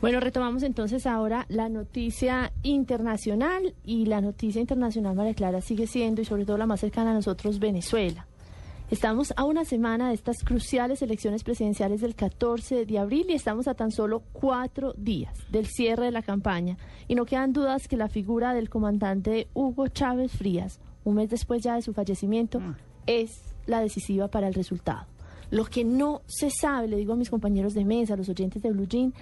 Bueno, retomamos entonces ahora la noticia internacional y la noticia internacional, María Clara, sigue siendo y sobre todo la más cercana a nosotros, Venezuela. Estamos a una semana de estas cruciales elecciones presidenciales del 14 de abril y estamos a tan solo cuatro días del cierre de la campaña. Y no quedan dudas que la figura del comandante Hugo Chávez Frías, un mes después ya de su fallecimiento, es la decisiva para el resultado. Lo que no se sabe, le digo a mis compañeros de mesa, a los oyentes de Blue, Jean,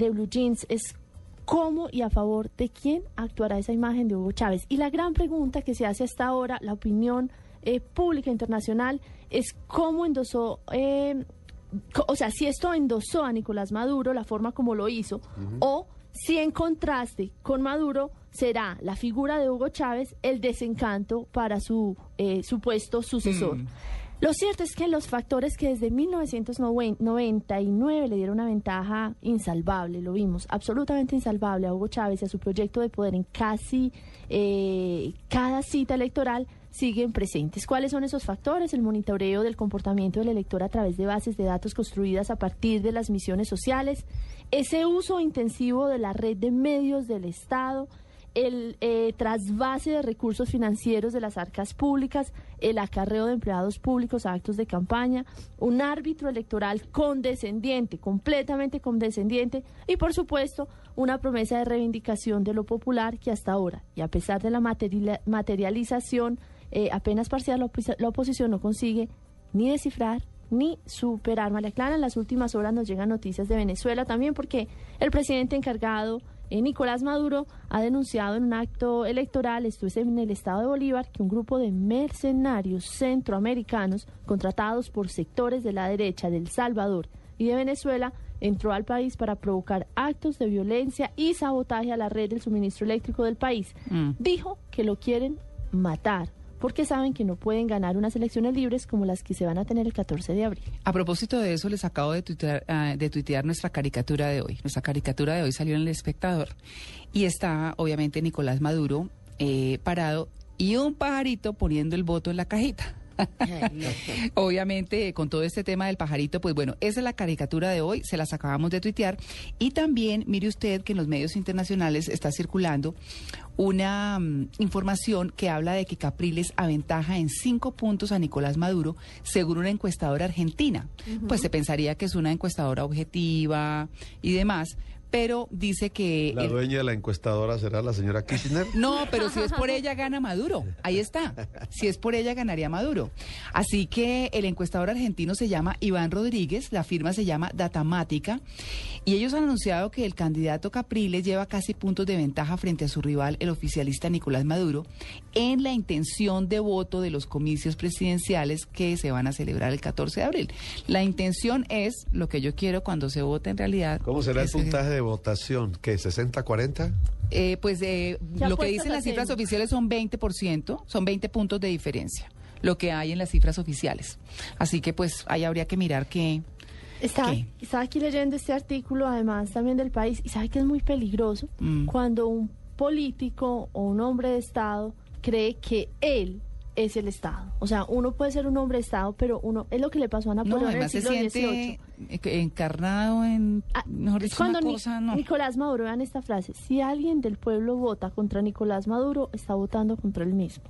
de Blue Jeans, es cómo y a favor de quién actuará esa imagen de Hugo Chávez. Y la gran pregunta que se hace hasta ahora, la opinión eh, pública internacional, es cómo endosó, eh, o sea, si esto endosó a Nicolás Maduro, la forma como lo hizo, o si en contraste con Maduro será la figura de Hugo Chávez el desencanto para su eh, supuesto sucesor. Lo cierto es que los factores que desde 1999 le dieron una ventaja insalvable, lo vimos, absolutamente insalvable a Hugo Chávez y a su proyecto de poder en casi eh, cada cita electoral, siguen presentes. ¿Cuáles son esos factores? El monitoreo del comportamiento del elector a través de bases de datos construidas a partir de las misiones sociales, ese uso intensivo de la red de medios del Estado, el eh, trasvase de recursos financieros de las arcas públicas, el acarreo de empleados públicos a actos de campaña, un árbitro electoral condescendiente, completamente condescendiente, y por supuesto una promesa de reivindicación de lo popular que hasta ahora, y a pesar de la materialización eh, apenas parcial, la, la oposición no consigue ni descifrar ni superar. María Clara, en las últimas horas nos llegan noticias de Venezuela también porque el presidente encargado, Nicolás Maduro, ha denunciado en un acto electoral, esto es en el estado de Bolívar, que un grupo de mercenarios centroamericanos contratados por sectores de la derecha de El Salvador y de Venezuela entró al país para provocar actos de violencia y sabotaje a la red del suministro eléctrico del país. Dijo que lo quieren matar porque saben que no pueden ganar unas elecciones libres como las que se van a tener el 14 de abril. A propósito de eso, les acabo de tuitear, ah, de tuitear nuestra caricatura de hoy. Nuestra caricatura de hoy salió en El Espectador y está, obviamente, Nicolás Maduro eh, parado y un pajarito poniendo el voto en la cajita. Obviamente, con todo este tema del pajarito, pues bueno, esa es la caricatura de hoy, se las acabamos de tuitear. Y también, mire usted que en los medios internacionales está circulando una mm, información que habla de que Capriles aventaja en cinco puntos a Nicolás Maduro, según una encuestadora argentina. Pues se pensaría que es una encuestadora objetiva y demás, pero dice que... La el- dueña de la encuestadora será la señora Kirchner. no, pero si es por ella gana Maduro. Ahí está. Si es por ella ganaría Maduro. Así que el encuestador argentino se llama Iván Rodríguez, la firma se llama Datamática y ellos han anunciado que el candidato Capriles lleva casi puntos de ventaja frente a su rival, el oficialista Nicolás Maduro, en la intención de voto de los comicios presidenciales que se van a celebrar el 14 de abril. La intención es lo que yo quiero cuando se vote en realidad. ¿Cómo será el puntaje de votación? ¿Qué? ¿60-40? eh, pues eh, ¿Qué lo que dicen las cifras oficiales son 20%, son 20 puntos de diferencia, lo que hay en las cifras oficiales. Así que pues ahí habría que mirar que... Estaba, ¿Qué? estaba aquí leyendo este artículo, además también del país, y sabe que es muy peligroso Mm. cuando un político o un hombre de Estado cree que él es el Estado. O sea, uno puede ser un hombre de Estado, pero uno es lo que le pasó a No, Napoleón en el además se siglo siente encarnado en... Ah, mejor es dicho, cuando una Ni- cosa, no. Nicolás Maduro, vean esta frase, si alguien del pueblo vota contra Nicolás Maduro, está votando contra él mismo.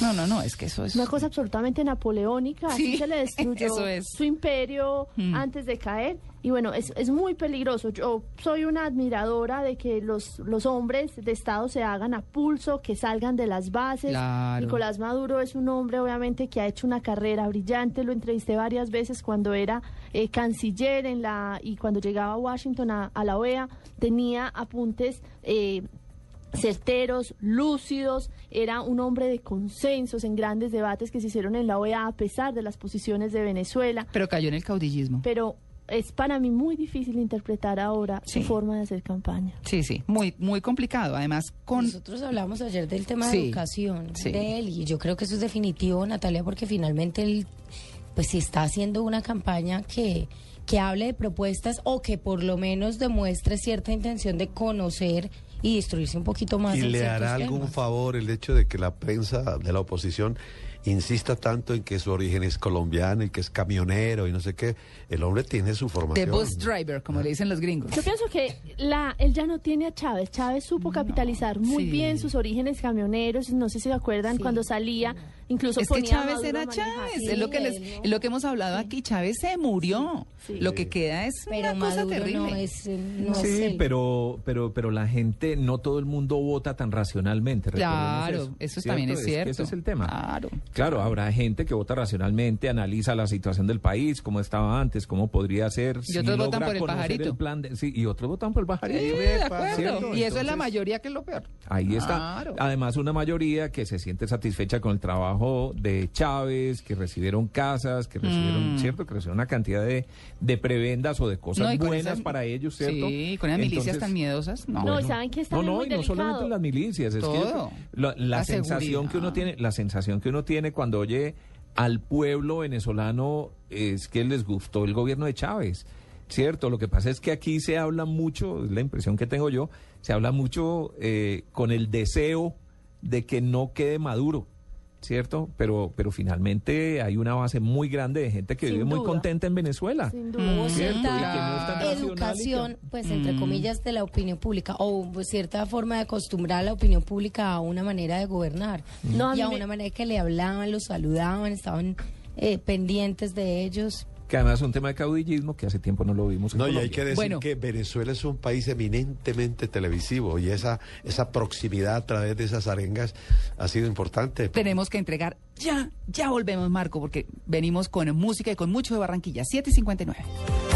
No, no, no, es que eso es... Una cosa absolutamente napoleónica, así Sí, se le destruyó eso es. su imperio Mm. antes de caer. Y bueno, es, es muy peligroso. Yo soy una admiradora de que los, los hombres de Estado se hagan a pulso, que salgan de las bases. Claro. Nicolás Maduro es un hombre, obviamente, que ha hecho una carrera brillante. Lo entrevisté varias veces cuando era eh, canciller en la y cuando llegaba a Washington a, a la OEA. Tenía apuntes. eh, certeros, lúcidos, era un hombre de consensos en grandes debates que se hicieron en la OEA a pesar de las posiciones de Venezuela, Pero cayó en el caudillismo. pero es para mí muy difícil interpretar ahora Sí. su forma de hacer campaña. Sí, sí, muy, muy complicado. Además, con... Nosotros hablamos ayer del tema Sí, de educación sí. de él y yo creo que eso es definitivo, Natalia, porque finalmente él pues si está haciendo una campaña que, que hable de propuestas o que por lo menos demuestre cierta intención de conocer y instruirse un poquito más ¿Y en le hará algún temas. favor el hecho de que la prensa de la oposición insista tanto en que su origen es colombiano y que es camionero y no sé qué? El hombre tiene su The formación. bus driver, como le dicen los gringos. Yo pienso que la, él ya no tiene a Chávez. Chávez supo capitalizar muy sí. bien sus orígenes camioneros. No sé si se acuerdan Sí. cuando salía, incluso Es que Chávez era. Chávez, Sí, es lo que les, es lo que hemos hablado aquí. Chávez se murió. Sí. Lo que queda es Pero una cosa terrible. no es, eh, no Sí, pero, pero, pero la gente, no todo el mundo vota tan racionalmente. Claro, eso, también es que cierto. ese es el tema. Claro. Claro, habrá gente que vota racionalmente, analiza la situación del país, cómo estaba antes, cómo podría ser. Y otros votan por el pajarito. el plan de- sí, y otros votan por el pajarito. Sí, de acuerdo. ¿cierto? Y eso es la mayoría que es lo peor. Ahí está. Claro. Además, una mayoría que se siente satisfecha con el trabajo de Chávez, que recibieron casas, que recibieron, Mm. ¿cierto? Que recibieron una cantidad de, de prebendas o de cosas No, buenas esas- para ellos, ¿cierto? Sí, con esas milicias tan miedosas. No, No, y saben que está no, no, muy y no delicado. solamente las milicias, es Todo. que la, la La sensación que uno tiene, la sensación que uno tiene cuando oye al pueblo venezolano es que les gustó el gobierno de Chávez. Cierto, lo que pasa es que aquí se habla mucho, es la impresión que tengo yo, se habla mucho eh, con el deseo de que no quede Maduro, ¿cierto? Pero, pero finalmente hay una base muy grande de gente que Sin vive muy contenta en Venezuela. Sin duda. Y que no es tan cierta racional y que- educación, pues entre Mm. comillas, de la opinión pública o pues, cierta forma de acostumbrar a la opinión pública a una manera de gobernar No, a y a me- una manera que le hablaban, los saludaban, estaban eh, pendientes de ellos. Que además es un tema de caudillismo que hace tiempo no lo vimos en No, y hay que decir Bueno. que Venezuela es un país eminentemente televisivo y esa, esa proximidad a través de esas arengas ha sido importante. Tenemos que entregar ya, ya volvemos, Marco, porque venimos con música y con mucho de Barranquilla. 7.59.